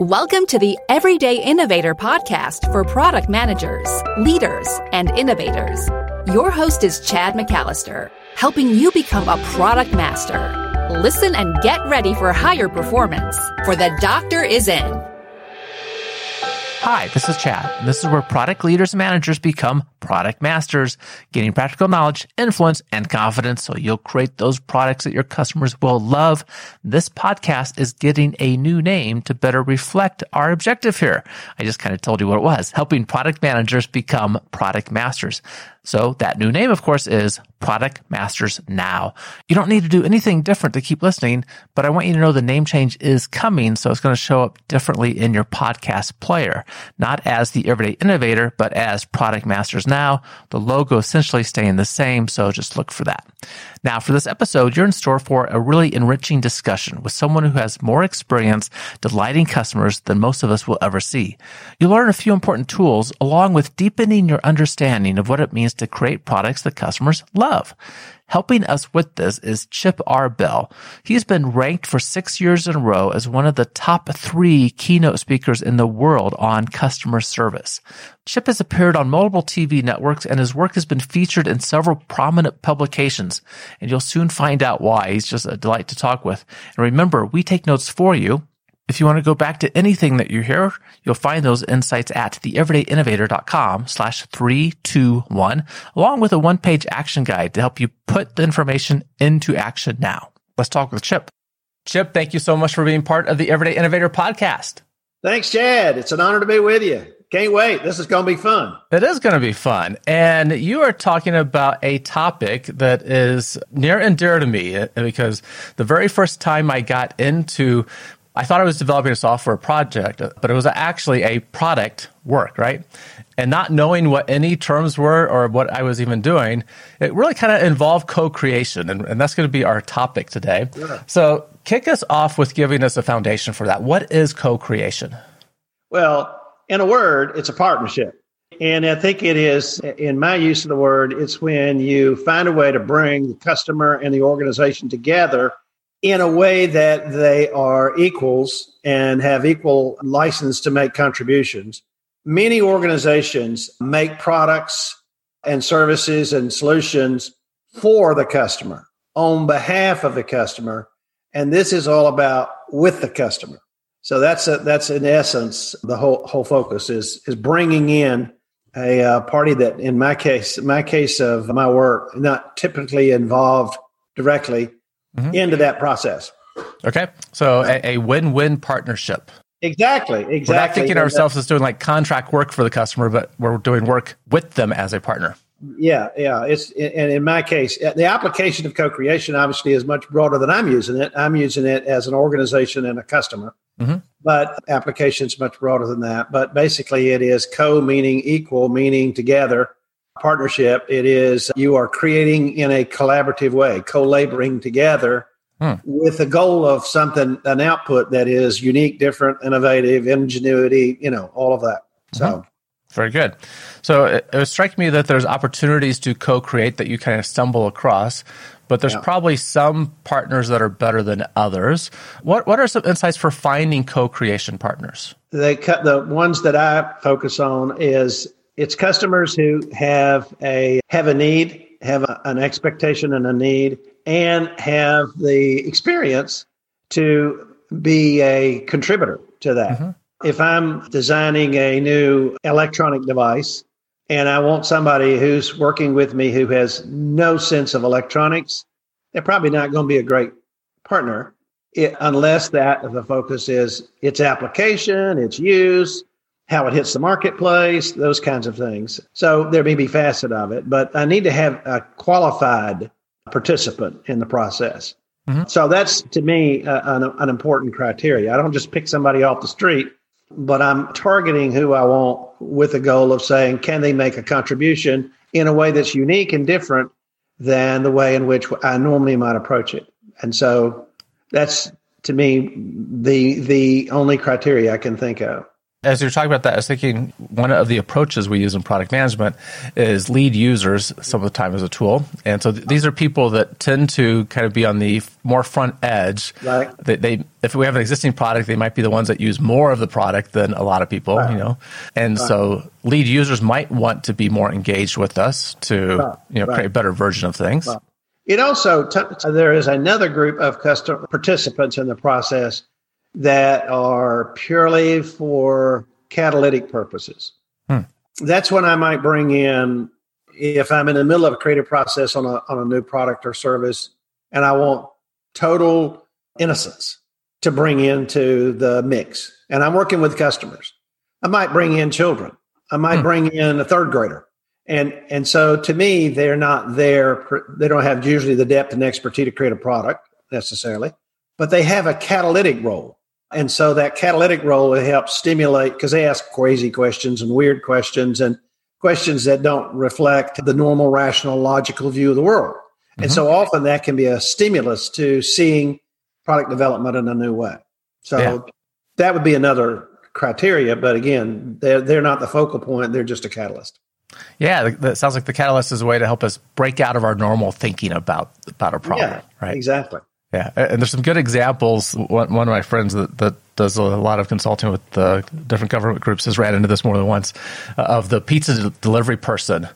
Welcome to the Everyday Innovator podcast for product managers, leaders, and innovators. Your host is Chad McAllister, helping you become a product master. Listen and get ready for higher performance, for the doctor is in. Hi, this is Chad, and this is where product leaders and managers become product masters, gaining practical knowledge, influence, and confidence so you'll create those products that your customers will love. This podcast is getting a new name to better reflect our objective here. I just kind of told you what it was, helping product managers become product masters. So that new name, of course, is Product Masters Now. You don't need to do anything different to keep listening, but I want you to know the name change is coming. So it's going to show up differently in your podcast player, not as the Everyday Innovator, but as Product Masters Now. The logo essentially staying the same. So just look for that. Now, for this episode, you're in store for a really enriching discussion with someone who has more experience delighting customers than most of us will ever see. You'll learn a few important tools along with deepening your understanding of what it means to create products that customers love. Helping us with this is Chip R. Bell. He's been ranked for six years in a row as one of the top three keynote speakers in the world on customer service. Chip has appeared on multiple TV networks and his work has been featured in several prominent publications. And you'll soon find out why. He's just a delight to talk with. And remember, we take notes for you. If you want to go back to anything that you hear, you'll find those insights at theeverydayinnovator.com slash 321, along with a one-page action guide to help you put the information into action now. Let's talk with Chip. Chip, thank you so much for being part of the Everyday Innovator podcast. Thanks, Chad. It's an honor to be with you. Can't wait. This is going to be fun. It is going to be fun. And you are talking about a topic that is near and dear to me because the very first time I got into I thought I was developing a software project, but it was actually a product work, right? And not knowing what any terms were or what I was even doing, it really kind of involved co-creation. And, and that's going to be our topic today. Yeah. So kick us off with giving us a foundation for that. What is co-creation? Well, in a word, it's a partnership. And I think it is, in my use of the word, it's when you find a way to bring the customer and the organization together in a way that they are equals and have equal license to make contributions. Many organizations make products and services and solutions for the customer on behalf of the customer. And this is all about with the customer. So that's a, that's in essence the whole whole focus is is bringing in a uh, party that in my case my case of my work not typically involved directly mm-hmm. into that process. Okay. So a, a win win partnership. Exactly. Exactly. We're not thinking ourselves as doing like contract work for the customer, but we're doing work with them as a partner. Yeah, yeah. It's and in my case, the application of co-creation obviously is much broader than I'm using it. I'm using it as an organization and a customer, mm-hmm. but application is much broader than that. But basically, it is co meaning equal, meaning together, partnership. It is you are creating in a collaborative way, co laboring together hmm. with the goal of something, an output that is unique, different, innovative, ingenuity, you know, all of that. So. Mm-hmm. Very good. So it, it strikes me that there's opportunities to co-create that you kind of stumble across, but there's yeah. probably some partners that are better than others. What what are some insights for finding co-creation partners? They cut the ones that I focus on is it's customers who have a have a need, have a, an expectation and a need, and have the experience to be a contributor to that. Mm-hmm. If I'm designing a new electronic device and I want somebody who's working with me who has no sense of electronics, they're probably not going to be a great partner it, unless that the focus is its application, its use, how it hits the marketplace, those kinds of things. So there may be facet of it, but I need to have a qualified participant in the process. Mm-hmm. So that's to me uh, an, an important criteria. I don't just pick somebody off the street, but I'm targeting who I want with the goal of saying, can they make a contribution in a way that's unique and different than the way in which I normally might approach it. And so that's to me the the only criteria I can think of. As you're talking about that, I was thinking one of the approaches we use in product management is lead users some of the time as a tool. And so th- these are people that tend to kind of be on the more front edge. Right. They, they if we have an existing product, they might be the ones that use more of the product than a lot of people, right. you know. And right. so lead users might want to be more engaged with us to, you know, create a better version of things. It also t- there is another group of customer participants in the process that are purely for catalytic purposes. Hmm. That's when I might bring in if I'm in the middle of a creative process on a on a new product or service and I want total innocence to bring into the mix. And I'm working with customers. I might bring in children. I might hmm. bring in a third grader. And and so to me, they're not there. They don't have usually the depth and expertise to create a product necessarily, but they have a catalytic role. And so that catalytic role will help stimulate because they ask crazy questions and weird questions and questions that don't reflect the normal, rational, logical view of the world. Mm-hmm. And so often that can be a stimulus to seeing product development in a new way. So yeah. that would be another criteria. But again, they're, they're not the focal point, they're just a catalyst. Yeah, that sounds like the catalyst is a way to help us break out of our normal thinking about about a problem. Yeah, right. Exactly. Yeah, and there's some good examples. One, one of my friends that, that does a lot of consulting with the different government groups has ran into this more than once uh, of the pizza delivery person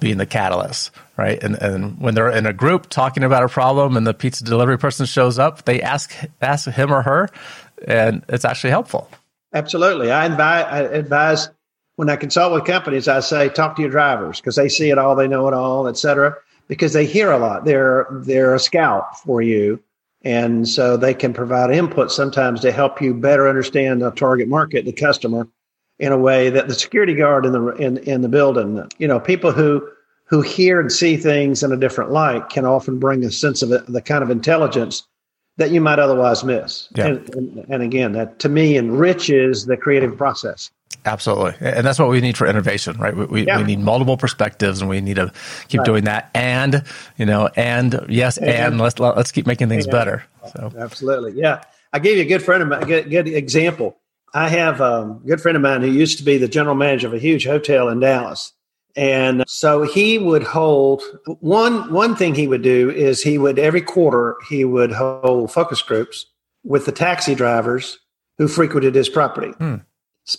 being the catalyst, right? And and when they're in a group talking about a problem and the pizza delivery person shows up, they ask ask him or her, and it's actually helpful. Absolutely, I advise, I advise when I consult with companies, I say talk to your drivers because they see it all, they know it all, et cetera, because they hear a lot. They're they're a scout for you and so they can provide input sometimes to help you better understand the target market, the customer, in a way that the security guard in the in, in the building, you know, people who who hear and see things in a different light can often bring a sense of it, the kind of intelligence that you might otherwise miss. Yeah. And, and, and again, that to me enriches the creative process. Absolutely. And that's what we need for innovation, right? We, we, yeah. we need multiple perspectives and we need to keep right. doing that. And, you know, and yes, and, and let's, let's keep making things better. So absolutely. Yeah. I gave you a good friend of mine, good, good example. I have a good friend of mine who used to be the general manager of a huge hotel in Dallas. And so he would hold one, one thing he would do is he would every quarter, he would hold focus groups with the taxi drivers who frequented his property. Hmm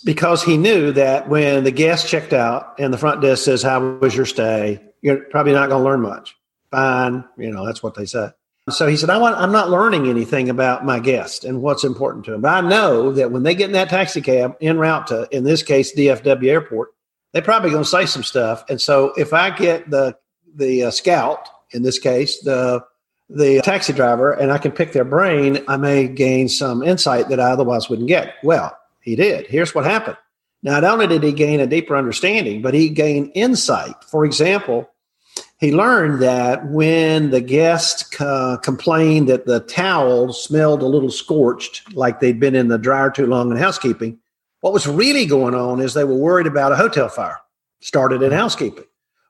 because he knew that when the guest checked out and the front desk says, How was your stay? You're probably not going to learn much. Fine. You know, that's what they said. So he said, I want, I'm not learning anything about my guest and what's important to them. But I know that when they get in that taxi cab en route to, in this case, DFW airport, they're probably going to say some stuff. And so if I get the, the uh, scout, in this case, the, the taxi driver, and I can pick their brain, I may gain some insight that I otherwise wouldn't get. Well, he did. Here's what happened. Not only did he gain a deeper understanding, but he gained insight. For example, he learned that when the guest uh, complained that the towel smelled a little scorched, like they'd been in the dryer too long in housekeeping, what was really going on is they were worried about a hotel fire started in housekeeping.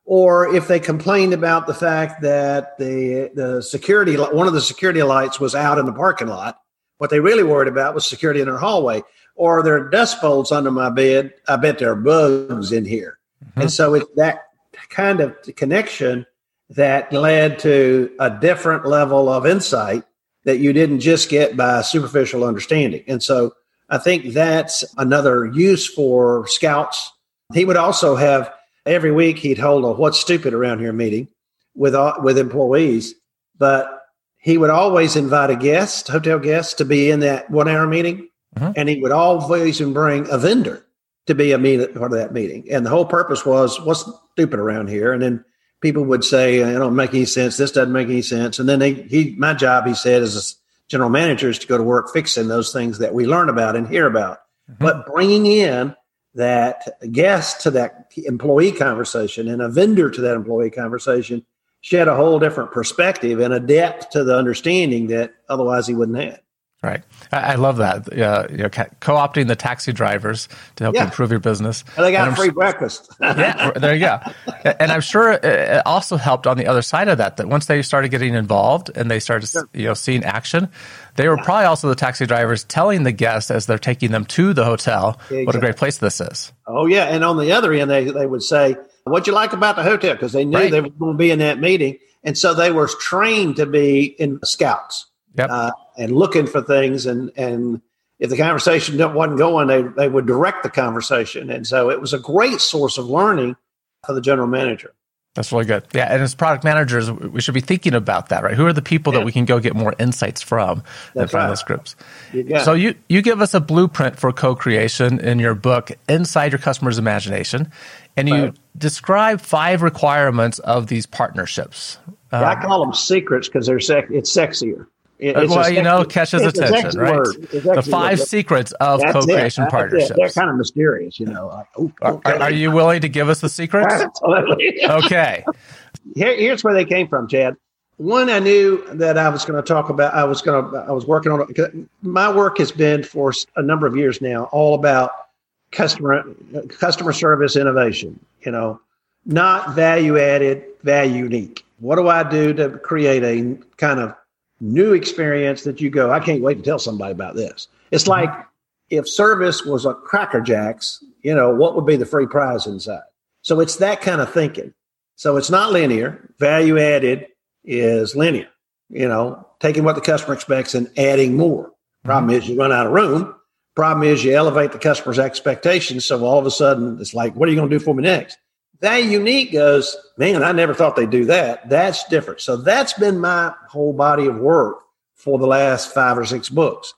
Or if they complained about the fact that the the security one of the security lights was out in the parking lot, what they really worried about was security in their hallway or there are dust bowls under my bed. I bet there are bugs in here. Mm-hmm. And so it's that kind of connection that led to a different level of insight that you didn't just get by superficial understanding. And so I think that's another use for scouts. He would also have every week he'd hold a what's stupid around here meeting with uh, with employees, but he would always invite a guest, hotel guest, to be in that one hour meeting Mm-hmm. And he would always bring a vendor to be a meet, part of that meeting. And the whole purpose was, what's stupid around here? And then people would say, it don't make any sense. This doesn't make any sense. And then they, he, my job, he said, as a general manager is to go to work fixing those things that we learn about and hear about. Mm-hmm. But bringing in that guest to that employee conversation and a vendor to that employee conversation shed a whole different perspective and a depth to the understanding that otherwise he wouldn't have. Right. I, love that. Uh, you know, co-opting the taxi drivers to help yeah. improve your business. And they got and free breakfast. yeah, there you go. And I'm sure it also helped on the other side of that. That once they started getting involved and they started, sure. you know, seeing action, they were yeah. probably also the taxi drivers telling the guests as they're taking them to the hotel exactly. what a great place this is. Oh yeah, and on the other end, they they would say, "What you like about the hotel?" Because they knew right. they were going to be in that meeting, and so they were trained to be in scouts yep. uh, and looking for things. And, and if the conversation wasn't going, they, they would direct the conversation. And so it was a great source of learning for the general manager. That's really good. Yeah. And as product managers, we should be thinking about that, right? Who are the people yeah. that we can go get more insights from That's from right. those groups? You so you, you give us a blueprint for co-creation in your book, Inside Your Customer's Imagination. And you right. describe five requirements of these partnerships. Yeah, I call them secrets because they're sec- it's sexier. It, well, sexy, you know, catches attention, right? The five word. secrets of That's co-creation partnerships. They're kind of mysterious, you know. Like, ooh, okay. are, are, you willing to give us the secrets? Absolutely. okay. Here, here's where they came from, Chad. One, I knew that I was going to talk about. I was going to. I was working on it. My work has been for a number of years now, all about customer customer service innovation. You know, not value added, value unique. What do I do to create a kind of new experience that you go, I can't wait to tell somebody about this. It's mm-hmm. like if service was a Cracker Jacks, you know, what would be the free prize inside? So it's that kind of thinking. So it's not linear. Value added is linear, you know, taking what the customer expects and adding more. Mm-hmm. Problem is you run out of room. Problem is you elevate the customer's expectations. So all of a sudden it's like, what are you going to do for me next? That unique goes, man, I never thought they'd do that. That's different. So that's been my whole body of work for the last five or six books.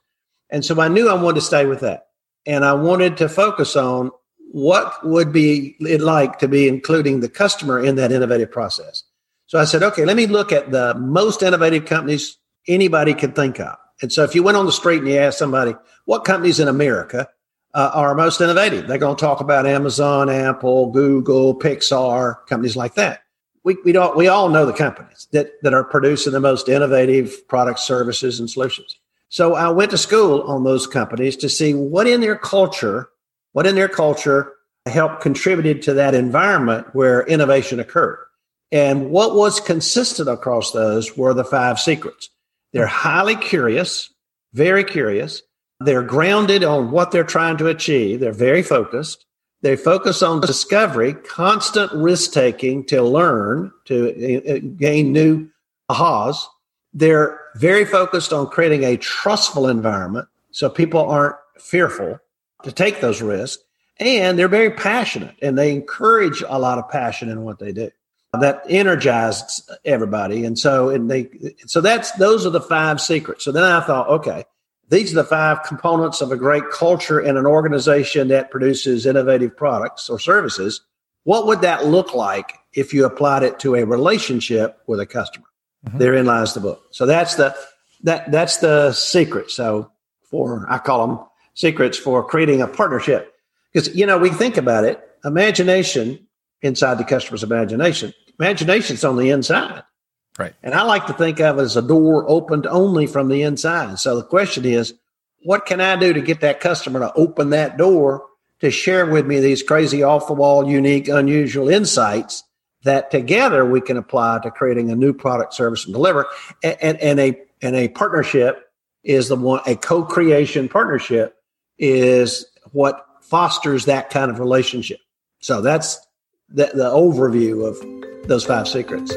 And so I knew I wanted to stay with that. And I wanted to focus on what would be it like to be including the customer in that innovative process. So I said, okay, let me look at the most innovative companies anybody could think of. And so if you went on the street and you asked somebody, what companies in America uh, are most innovative. They're going to talk about Amazon, Apple, Google, Pixar, companies like that. We, we don't we all know the companies that, that are producing the most innovative products, services, and solutions. So I went to school on those companies to see what in their culture, what in their culture helped contributed to that environment where innovation occurred. And what was consistent across those were the five secrets. They're highly curious, very curious. They're grounded on what they're trying to achieve. They're very focused. They focus on discovery, constant risk taking to learn, to uh, uh, gain new ahas. They're very focused on creating a trustful environment so people aren't fearful to take those risks. And they're very passionate and they encourage a lot of passion in what they do that energizes everybody. And so, and they, so that's, those are the five secrets. So then I thought, okay, these are the five components of a great culture in an organization that produces innovative products or services. What would that look like if you applied it to a relationship with a customer? Mm-hmm. Therein lies the book. So that's the that that's the secret. So for I call them secrets for creating a partnership. Because you know, we think about it, imagination inside the customer's imagination. Imagination's on the inside. Right. And I like to think of it as a door opened only from the inside. So the question is, what can I do to get that customer to open that door to share with me these crazy off the wall, unique, unusual insights that together we can apply to creating a new product, service, and deliver. And, and, and a and a partnership is the one a co-creation partnership is what fosters that kind of relationship. So that's the, the overview of those five secrets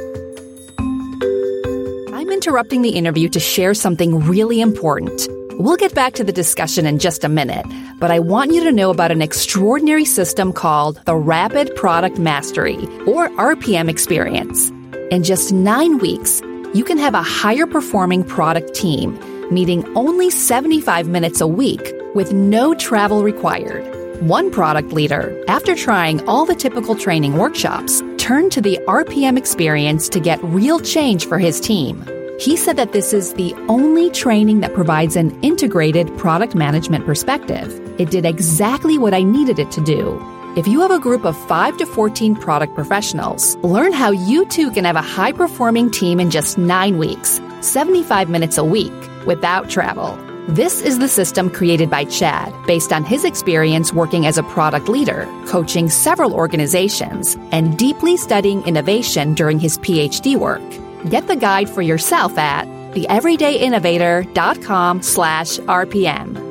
interrupting the interview to share something really important. We'll get back to the discussion in just a minute, but I want you to know about an extraordinary system called the Rapid Product Mastery, or RPM experience. In just nine weeks, you can have a higher performing product team, meeting only 75 minutes a week with no travel required. One product leader, after trying all the typical training workshops, turned to the RPM experience to get real change for his team. He said that this is the only training that provides an integrated product management perspective. It did exactly what I needed it to do. If you have a group of 5 to 14 product professionals, learn how you too can have a high performing team in just 9 weeks, 75 minutes a week, without travel. This is the system created by Chad based on his experience working as a product leader, coaching several organizations, and deeply studying innovation during his PhD work. Get the guide for yourself at theeverydayinnovator.com slash RPM.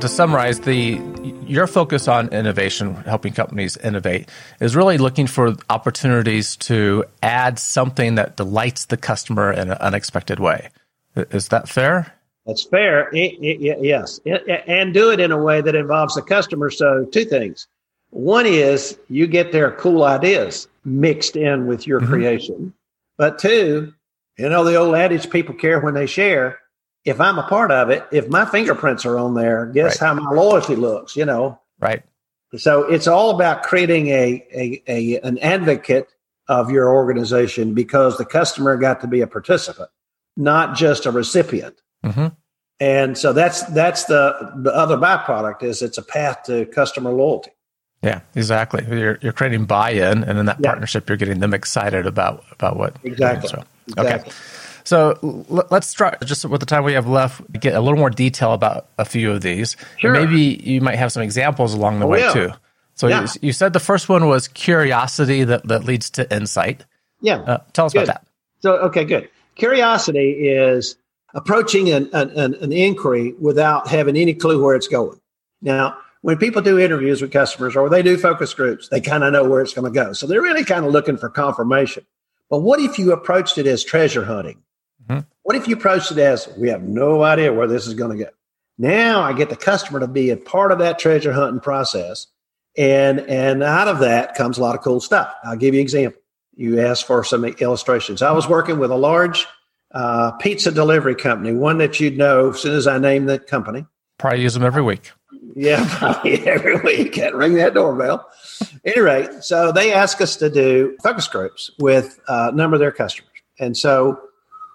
To summarize, the your focus on innovation, helping companies innovate, is really looking for opportunities to add something that delights the customer in an unexpected way. Is that fair? That's fair. It, it, yes. It, and do it in a way that involves the customer. So, two things. One is you get their cool ideas mixed in with your mm-hmm. creation. But two, you know, the old adage people care when they share. If I'm a part of it, if my fingerprints are on there, guess right. how my loyalty looks, you know? Right. So it's all about creating a, a, a an advocate of your organization because the customer got to be a participant, not just a recipient. Mm-hmm. And so that's that's the the other byproduct is it's a path to customer loyalty. Yeah, exactly. You're you're creating buy-in, and in that yeah. partnership, you're getting them excited about about what exactly. So, exactly. Okay. So let's start just with the time we have left. Get a little more detail about a few of these. Sure. maybe you might have some examples along the oh, way yeah. too. So yeah. you, you, said the first one was curiosity that, that leads to insight. Yeah. Uh, tell us good. about that. So okay, good. Curiosity is approaching an, an, an inquiry without having any clue where it's going. Now, when people do interviews with customers or they do focus groups, they kind of know where it's going to go. So they're really kind of looking for confirmation. But what if you approached it as treasure hunting? Mm-hmm. What if you approached it as we have no idea where this is going to go? Now I get the customer to be a part of that treasure hunting process. And, and out of that comes a lot of cool stuff. I'll give you an example. You asked for some illustrations. I was working with a large uh, pizza delivery company, one that you'd know as soon as I name the company. Probably use them every week. Yeah, probably every week. Can't ring that doorbell. anyway, so they asked us to do focus groups with uh, a number of their customers. And so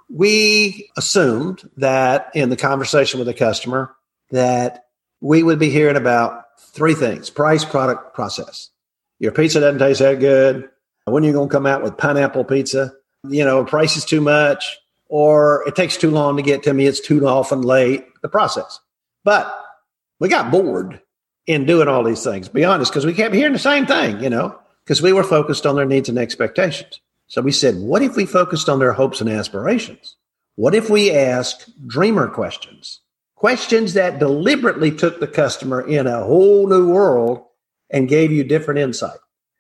we assumed that in the conversation with the customer that we would be hearing about three things price product process your pizza doesn't taste that good when are you going to come out with pineapple pizza you know price is too much or it takes too long to get to me it's too often late the process but we got bored in doing all these things be honest because we kept hearing the same thing you know because we were focused on their needs and expectations so we said, what if we focused on their hopes and aspirations? What if we asked dreamer questions? Questions that deliberately took the customer in a whole new world and gave you different insight.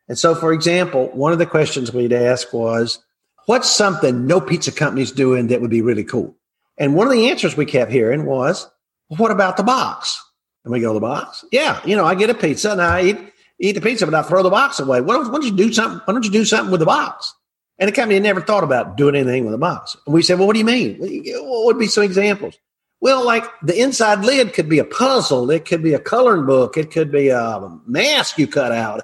And so, for example, one of the questions we'd ask was, what's something no pizza company's doing that would be really cool? And one of the answers we kept hearing was, well, what about the box? And we go, to the box? Yeah. You know, I get a pizza and I eat, eat the pizza, but I throw the box away. Why don't, why don't you do something? Why don't you do something with the box? And the company never thought about doing anything with the box. And we said, well, what do you mean? What would be some examples? Well, like the inside lid could be a puzzle. It could be a coloring book. It could be a mask you cut out.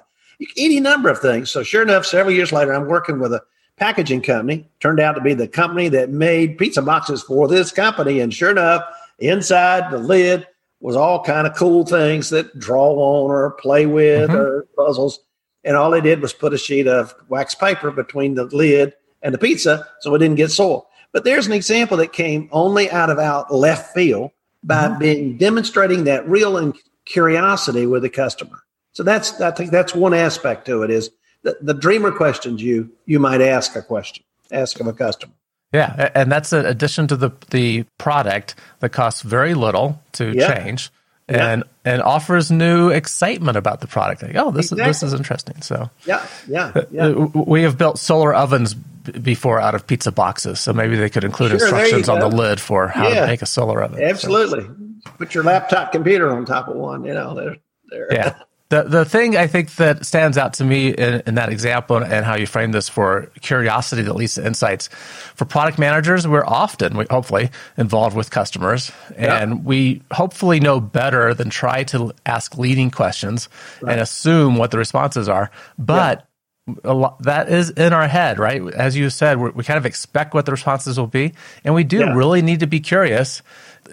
Any number of things. So sure enough, several years later, I'm working with a packaging company. Turned out to be the company that made pizza boxes for this company. And sure enough, inside the lid was all kind of cool things that draw on or play with mm-hmm. or puzzles. And all they did was put a sheet of wax paper between the lid and the pizza so it didn't get soiled. But there's an example that came only out of out left field by mm-hmm. being demonstrating that real and curiosity with the customer. So that's I think that's one aspect to it is the, the dreamer questions you you might ask a question, ask of a customer. Yeah, and that's an addition to the the product that costs very little to yeah. change and yeah. and offers new excitement about the product. Like, oh, this exactly. is this is interesting. So yeah, yeah, uh, yeah. We have built solar ovens before out of pizza boxes, so maybe they could include sure, instructions on the lid for how yeah. to make a solar oven. Absolutely, so. put your laptop computer on top of one. You know, there, there. Yeah. The the thing I think that stands out to me in, in, that example and how you frame this for curiosity that leads to insights for product managers, we're often, we, hopefully, involved with customers, yeah. and we hopefully know better than try to ask leading questions right. and assume what the responses are. But yeah. lot, that is in our head, right? As you said, we kind of expect what the responses will be, and we do yeah. really need to be curious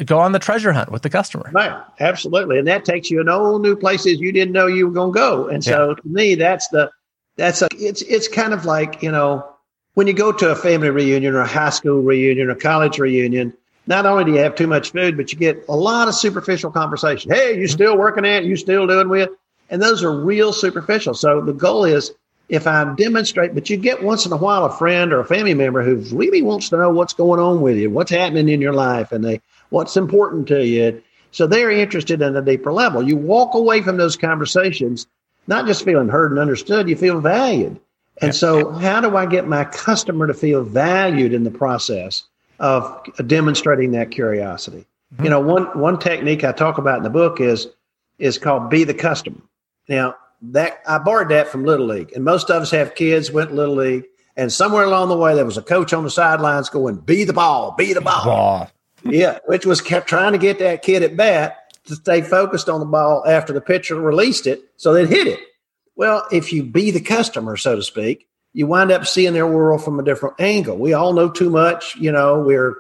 go on the treasure hunt with the customer. Right, absolutely, and that takes you in all new places you didn't know you were going to go. And so, yeah. to me, that's the that's a it's it's kind of like you know when you go to a family reunion or a high school reunion or college reunion, not only do you have too much food, but you get a lot of superficial conversation. Hey, you mm-hmm. still working at? You still doing with? And those are real superficial. So the goal is if I demonstrate, but you get once in a while a friend or a family member who really wants to know what's going on with you, what's happening in your life, and they what's important to you. So they're interested in a deeper level. You walk away from those conversations not just feeling heard and understood, you feel valued. And so, how do I get my customer to feel valued in the process of demonstrating that curiosity? Mm-hmm. You know, one one technique I talk about in the book is is called be the customer. Now, that I borrowed that from Little League, and most of us have kids went Little League, and somewhere along the way there was a coach on the sidelines going, "Be the ball, be the ball." Yeah, which was kept trying to get that kid at bat to stay focused on the ball after the pitcher released it, so they'd hit it. Well, if you be the customer, so to speak, you wind up seeing their world from a different angle. We all know too much, you know, we're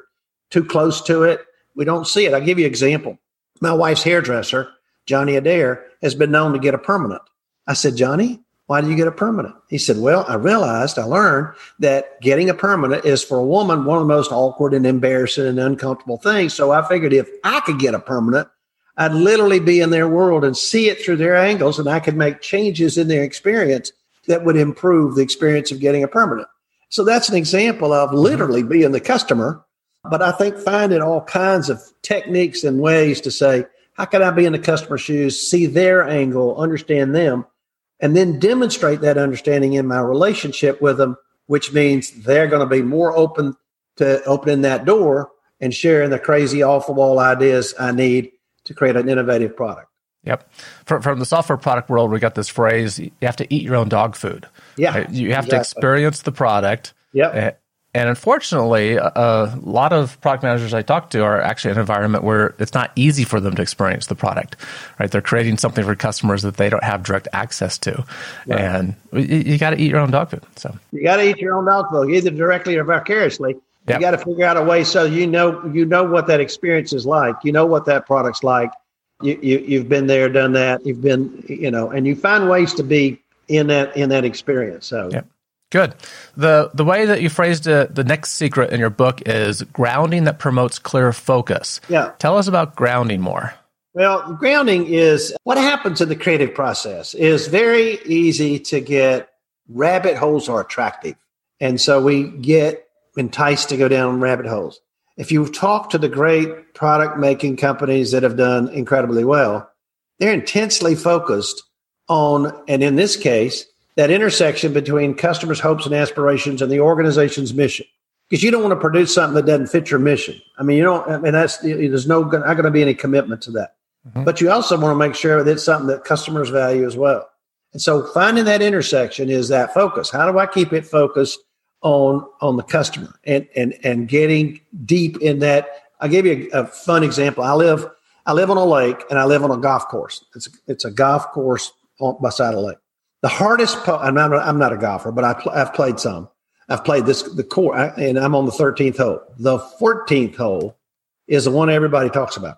too close to it. We don't see it. I'll give you an example. My wife's hairdresser, Johnny Adair, has been known to get a permanent. I said, Johnny, why do you get a permanent? He said, Well, I realized, I learned that getting a permanent is for a woman one of the most awkward and embarrassing and uncomfortable things. So I figured if I could get a permanent, I'd literally be in their world and see it through their angles, and I could make changes in their experience that would improve the experience of getting a permanent. So that's an example of mm-hmm. literally being the customer. But I think finding all kinds of techniques and ways to say, how can I be in the customer's shoes, see their angle, understand them, and then demonstrate that understanding in my relationship with them, which means they're going to be more open to opening that door and sharing the crazy off the wall ideas I need to create an innovative product. Yep. From, from the software product world, we got this phrase you have to eat your own dog food. Yeah. Right? You have exactly. to experience the product. Yep. Eh, And unfortunately, a, a, lot of product managers I talk to are actually in an environment where it's not easy for them to experience the product, right? They're creating something for customers that they don't have direct access to. Right. And you, you got to eat your own dog food. So you got to eat your own dog food, either directly or vicariously. Yep. You got to figure out a way so you know you know what that experience is like. You know what that product's like. You, you you've been there, done that. You've been you know, and you find ways to be in that in that experience. So. Yep. Good. The the way that you phrased it, the next secret in your book is grounding that promotes clear focus. Yeah. Tell us about grounding more. Well, grounding is what happens in the creative process is very easy to get rabbit holes are attractive. And so we get enticed to go down rabbit holes. If you talk to the great product making companies that have done incredibly well, they're intensely focused on, and in this case, that intersection between customers' hopes and aspirations and the organization's mission. Because you don't want to produce something that doesn't fit your mission. I mean, you don't, I mean, that's, there's no, not going to be any commitment to that. Mm-hmm. But you also want to make sure that it's something that customers value as well. And so finding that intersection is that focus. How do I keep it focused on on the customer and and and getting deep in that. I'll give you a, a fun example. I live I live on a lake and I live on a golf course. It's a, it's a golf course on, beside a lake. The hardest, po- I'm not, I'm not a golfer, but I I've played some. I've played this the core, and I'm on the 13th hole. The 14th hole is the one everybody talks about.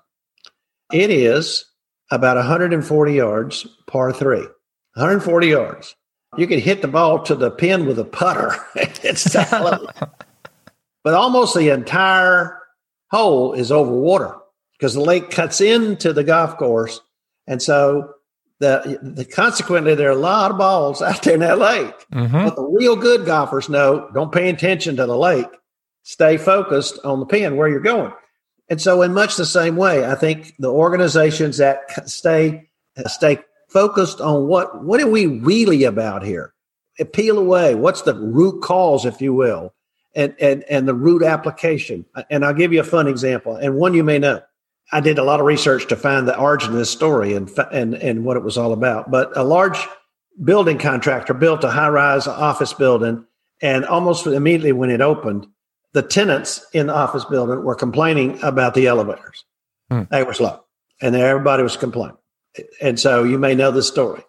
It is about 140 yards, par three. 140 yards. You can hit the ball to the pin with a putter. it's but almost the entire hole is over water because the lake cuts into the golf course, and so the, the consequently there are a lot of balls out there in that lake. Mm-hmm. But the real good golfers know don't pay attention to the lake. Stay focused on the pin where you're going. And so, in much the same way, I think the organizations that stay uh, stay focused on what what are we really about here? Uh, peel away. What's the root cause, if you will, and and and the root application. Uh, and I'll give you a fun example, and one you may know. I did a lot of research to find the origin of this story and and and what it was all about. But a large building contractor built a high rise office building, and almost immediately when it opened, the tenants in the office building were complaining about the elevators. Hmm. They were slow, and everybody was complaining. And so you may know the story.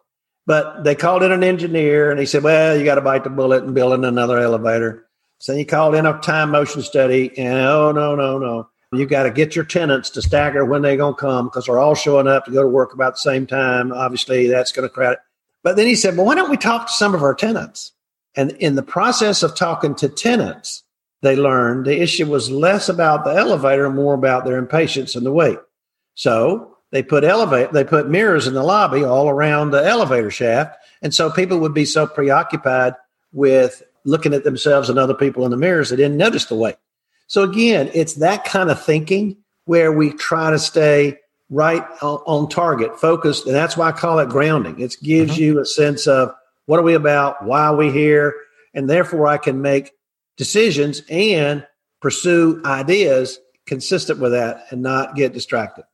But they called in an engineer and he said, Well, you got to bite the bullet and build in another elevator. So he called in a time motion study and oh, no, no, no. You got to get your tenants to stagger when they're going to come because they're all showing up to go to work about the same time. Obviously, that's going to crowd it. But then he said, Well, why don't we talk to some of our tenants? And in the process of talking to tenants, they learned the issue was less about the elevator more about their impatience and the wait. So they put elevate they put mirrors in the lobby all around the elevator shaft. And so people would be so preoccupied with looking at themselves and other people in the mirrors they didn't notice the wait. So again, it's that kind of thinking where we try to stay right on, target, focused, and that's why I call it grounding. It gives mm-hmm. you a sense of what are we about, why are we here, and therefore I can make decisions and pursue ideas consistent with that and not get distracted.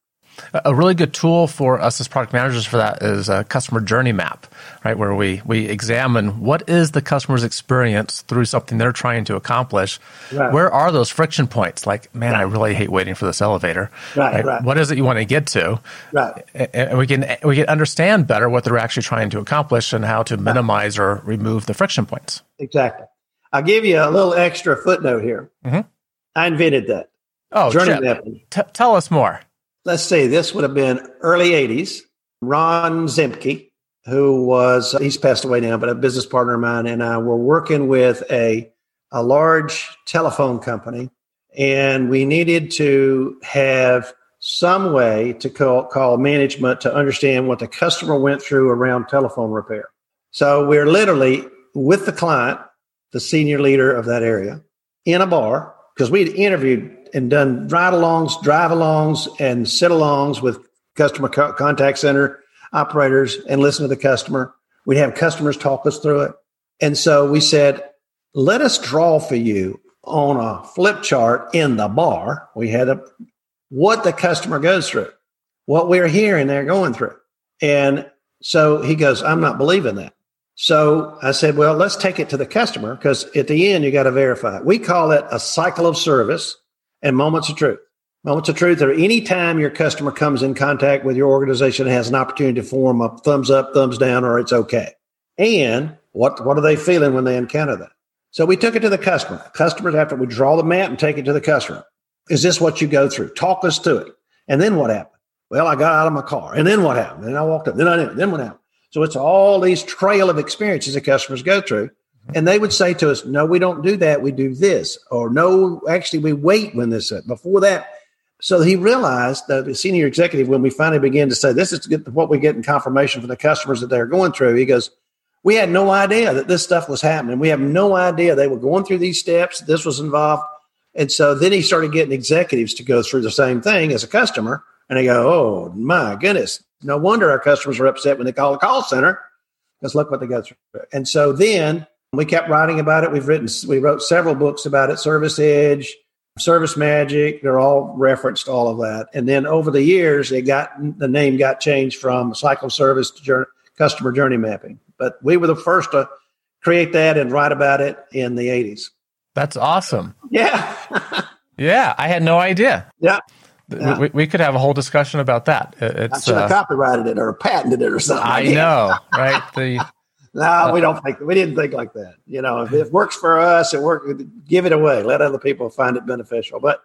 A really good tool for us as product managers for that is a customer journey map, right? Where we, we examine what is the customer's experience through something they're trying to accomplish. Right. Where are those friction points? Like, man, right. I really hate waiting for this elevator. Right, right. What is it you want to get to? Right. And we can, we can understand better what they're actually trying to accomplish and how to minimize or remove the friction points. Exactly. I'll give you a little extra footnote here. Mm-hmm. I invented that. Oh, journey mapping. T- tell us more let's say this would have been early 80s. Ron Zemke, who was, he's passed away now, but a business partner of mine and I were working with a, a large telephone company, and we needed to have some way to call, call management to understand what the customer went through around telephone repair. So we're literally with the client, the senior leader of that area, in a bar because we'd interviewed and done ride alongs, drive alongs, and sit alongs with customer co- contact center operators and listen to the customer. We'd have customers talk us through it. And so we said, let us draw for you on a flip chart in the bar. We had a, what the customer goes through, what we're hearing they're going through. And so he goes, I'm not believing that. So I said, well, let's take it to the customer because at the end, you got to verify. We call it a cycle of service and moments of truth. Moments of truth are any time your customer comes in contact with your organization and has an opportunity to form a thumbs up, thumbs down, or it's okay. And what, what are they feeling when they encounter that? So we took it to the customer. Customers, after we draw the map and take it to the customer, is this what you go through? Talk us to it. And then what happened? Well, I got out of my car. And then what happened? And I walked up. Then I didn't. Then what happened? So it's all these trail of experiences that customers go through. And they would say to us, no, we don't do that. We do this. Or no, actually, we wait when this, before that. So he realized that the senior executive, when we finally began to say, this is what we get in confirmation from the customers that they're going through, he goes, we had no idea that this stuff was happening. We have no idea they were going through these steps. This was involved. And so then he started getting executives to go through the same thing as a customer. And they go, oh, my goodness. No wonder our customers are upset when they call the call center because look what they go through. And so then we kept writing about it. We've written, we wrote several books about it, Service Edge, Service Magic. They're all referenced all of that. And then over the years, it got the name got changed from Cycle Service to journey, Customer Journey Mapping. But we were the first to create that and write about it in the 80s. That's awesome. Yeah. yeah, I had no idea. Yeah. Yeah. We, we, could have a whole discussion about that. It's, I should have uh, copyrighted it or patented it or something. I know, right? The no, uh, we don't think we didn't think like that. You know, if it works for us, it work. Give it away. Let other people find it beneficial. But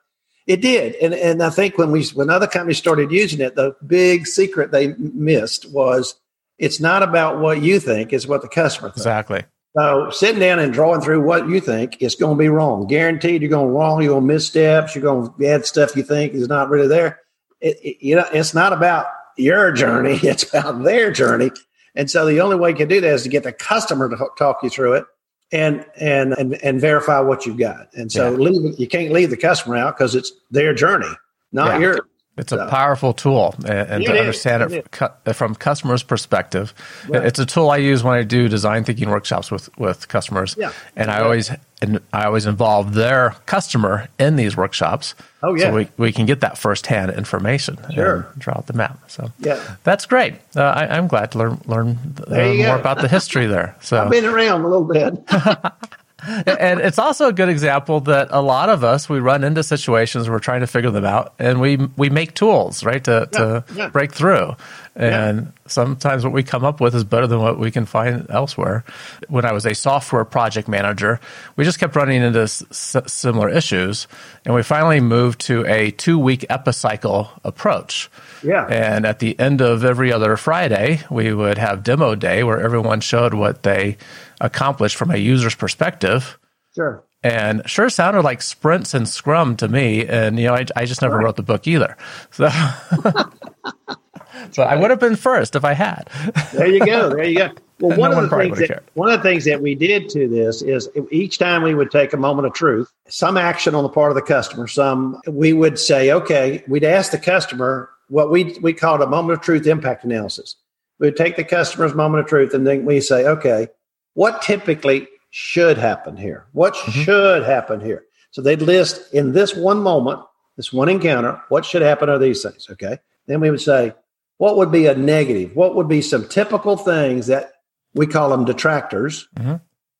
it did, and and I think when we when other companies started using it, the big secret they missed was it's not about what you think; it's what the customer thinks. Exactly. So sitting down and drawing through what you think is going to be wrong. Guaranteed, you're going wrong. You're going to miss steps. You're going to add stuff you think is not really there. It, it, you know, it's not about your journey; it's about their journey. And so the only way you can do that is to get the customer to talk you through it and and and, and verify what you've got. And so yeah. leave, you can't leave the customer out because it's their journey, not yeah. yours. It's a powerful tool, and, to understand it, it from customers' perspective, right. it's a tool I use when I do design thinking workshops with with customers. Yeah. and I always and I always involve their customer in these workshops. Oh yeah, so we, we can get that firsthand information sure. and draw out the map. So yeah, that's great. Uh, I, am glad to learn learn uh, more go. about the history there. So I've been around a little bit. and it's also a good example that a lot of us we run into situations where we're trying to figure them out and we we make tools right to, yeah, to yeah. break through and yeah. sometimes what we come up with is better than what we can find elsewhere when i was a software project manager we just kept running into s- similar issues and we finally moved to a two week epicycle approach yeah. And at the end of every other friday we would have demo day where everyone showed what they accomplished from a user's perspective. Sure. and sure sounded like sprints and scrum to me. And you know i, I just never right. wrote the book either. So so i would have been first if i had. There you go. There you go. Well one, no of the things that, one of the things that we did to this is each time we would take a moment of truth some action on the part of the customer some we would say okay we'd ask the customer what we we called a moment of truth impact analysis we'd take the customer's moment of truth and then we say okay what typically should happen here? What mm-hmm. should happen here? So they'd list in this one moment, this one encounter, what should happen are these things. Okay. Then we would say, what would be a negative? What would be some typical things that we call them detractors? Mm-hmm.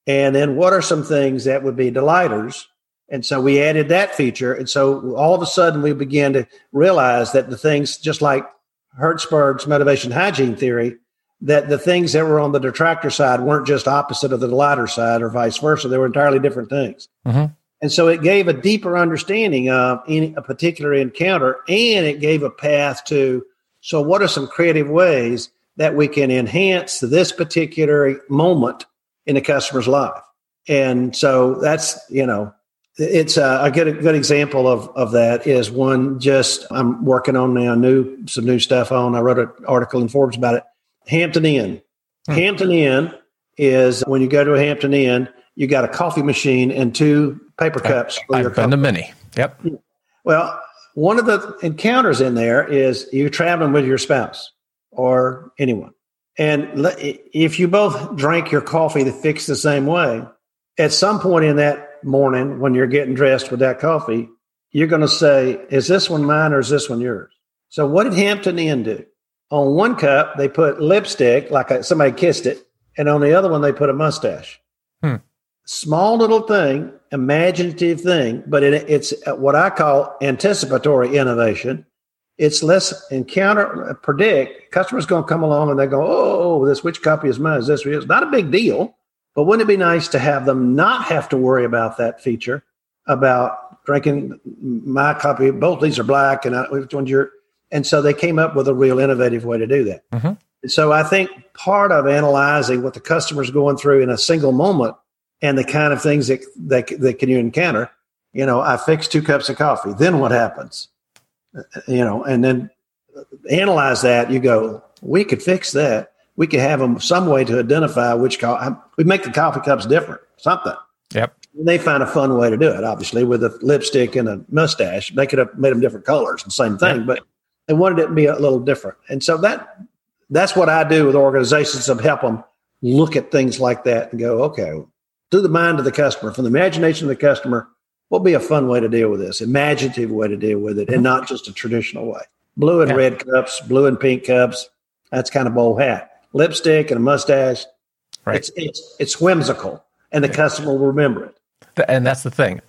And then what are some things that would be delighters? And so we added that feature. And so all of a sudden we began to realize that the things, just like Herzberg's motivation hygiene theory, that the things that were on the detractor side weren't just opposite of the delighter side or vice versa. They were entirely different things. Mm-hmm. And so it gave a deeper understanding of any a particular encounter and it gave a path to so what are some creative ways that we can enhance this particular moment in the customer's life? And so that's, you know, it's a, a good a good example of of that is one just I'm working on now new some new stuff on. I wrote an article in Forbes about it Hampton Inn. Hmm. Hampton Inn is when you go to a Hampton Inn, you got a coffee machine and two paper cups. I, I've been to many. Yep. Well, one of the encounters in there is you're traveling with your spouse or anyone. And if you both drank your coffee the fix the same way, at some point in that morning when you're getting dressed with that coffee, you're going to say, Is this one mine or is this one yours? So, what did Hampton Inn do? on one cup they put lipstick like a, somebody kissed it and on the other one they put a mustache hmm. small little thing imaginative thing but it, it's what i call anticipatory innovation it's less encounter predict customers going to come along and they go oh this which copy is mine is this it's not a big deal but wouldn't it be nice to have them not have to worry about that feature about drinking my copy both these are black and I, which one's your and so they came up with a real innovative way to do that. Mm-hmm. So I think part of analyzing what the customer's going through in a single moment and the kind of things that, that, that can you encounter, you know, I fixed two cups of coffee. Then what happens? You know, and then analyze that. You go, we could fix that. We could have them some way to identify which co- we make the coffee cups different, something. Yep. And they find a fun way to do it. Obviously, with a lipstick and a mustache, they could have made them different colors, the same thing. Yep. But they wanted it to be a little different. And so that that's what I do with organizations to help them look at things like that and go, okay, through the mind of the customer, from the imagination of the customer, what would be a fun way to deal with this, imaginative way to deal with it, and not just a traditional way. Blue and yeah. red cups, blue and pink cups, that's kind of bold hat. Lipstick and a mustache, right. it's, it's, it's whimsical, and the yeah. customer will remember it and that's the thing.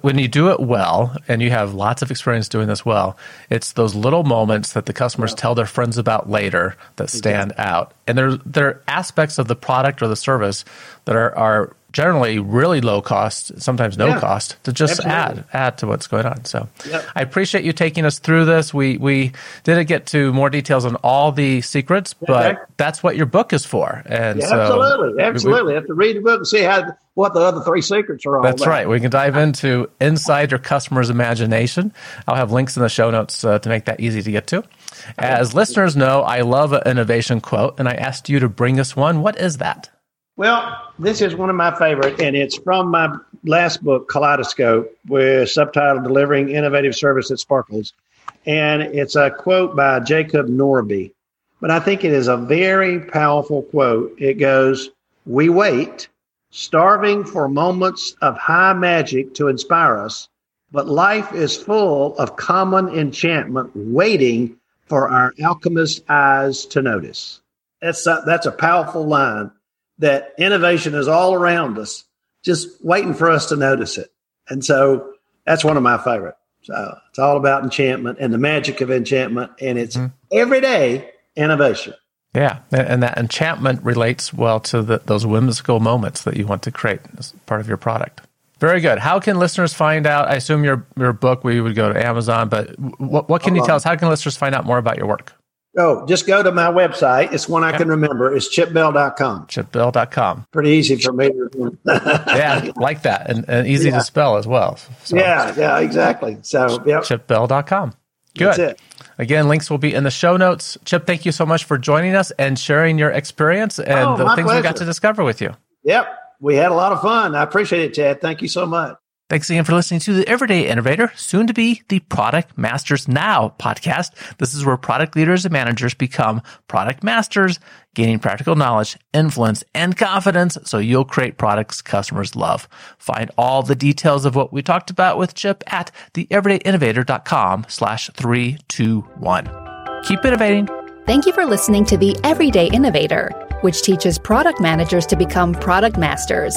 When you do it well, and you have lots of experience doing this well, it's those little moments that the customers yeah. tell their friends about later that stand exactly. out. And there, there are aspects of the product or the service that are, are generally really low cost, sometimes no yeah, cost, to just absolutely. add add to what's going on. So yep. I appreciate you taking us through this. We we didn't get to more details on all the secrets, but okay. that's what your book is for. And yeah, so absolutely, absolutely. We, have to read the book and see how what the other three secrets are all That's about. right. We can dive into inside your customer's imagination. I'll have links in the show notes uh, to make that easy to get to. As listeners know, I love an innovation quote, and I asked you to bring us one. What is that? Well, this is one of my favorite, and it's from my last book, Kaleidoscope, with subtitle Delivering Innovative Service That Sparkles. And it's a quote by Jacob Nordby. But I think it is a very powerful quote. It goes, We wait, starving for moments of high magic to inspire us, but life is full of common enchantment waiting for our alchemist eyes to notice. That's a, that's a powerful line that innovation is all around us, just waiting for us to notice it. And so that's one of my favorite. So it's all about enchantment and the magic of enchantment, and it's mm-hmm. everyday innovation. Yeah, and that enchantment relates well to the, those whimsical moments that you want to create as part of your product. Very good. How can listeners find out? I assume your your book we would go to Amazon, but what, what can you tell us? How can listeners find out more about your work? Oh, just go to my website. It's one I can remember. It's chipbell.com. Chipbell.com. Pretty easy for me. yeah, like that. And, and easy Yeah. to spell as well. So, Yeah, yeah, exactly. So, yep. chipbell.com. Good. That's it. Again, links will be in the show notes. Chip, thank you so much for joining us and sharing your experience oh, and Oh, the things we got to discover with you. Yep. We had a lot of fun. I appreciate it, Chad. Thank you so much. Thanks again for listening to the Everyday Innovator, soon to be the Product Masters Now podcast. This is where product leaders and managers become product masters, gaining practical knowledge, influence, and confidence so you'll create products customers love. Find all the details of what we talked about with Chip at theeverydayinnovator.com slash 321. Keep innovating. Thank you for listening to The Everyday Innovator, which teaches product managers to become product masters.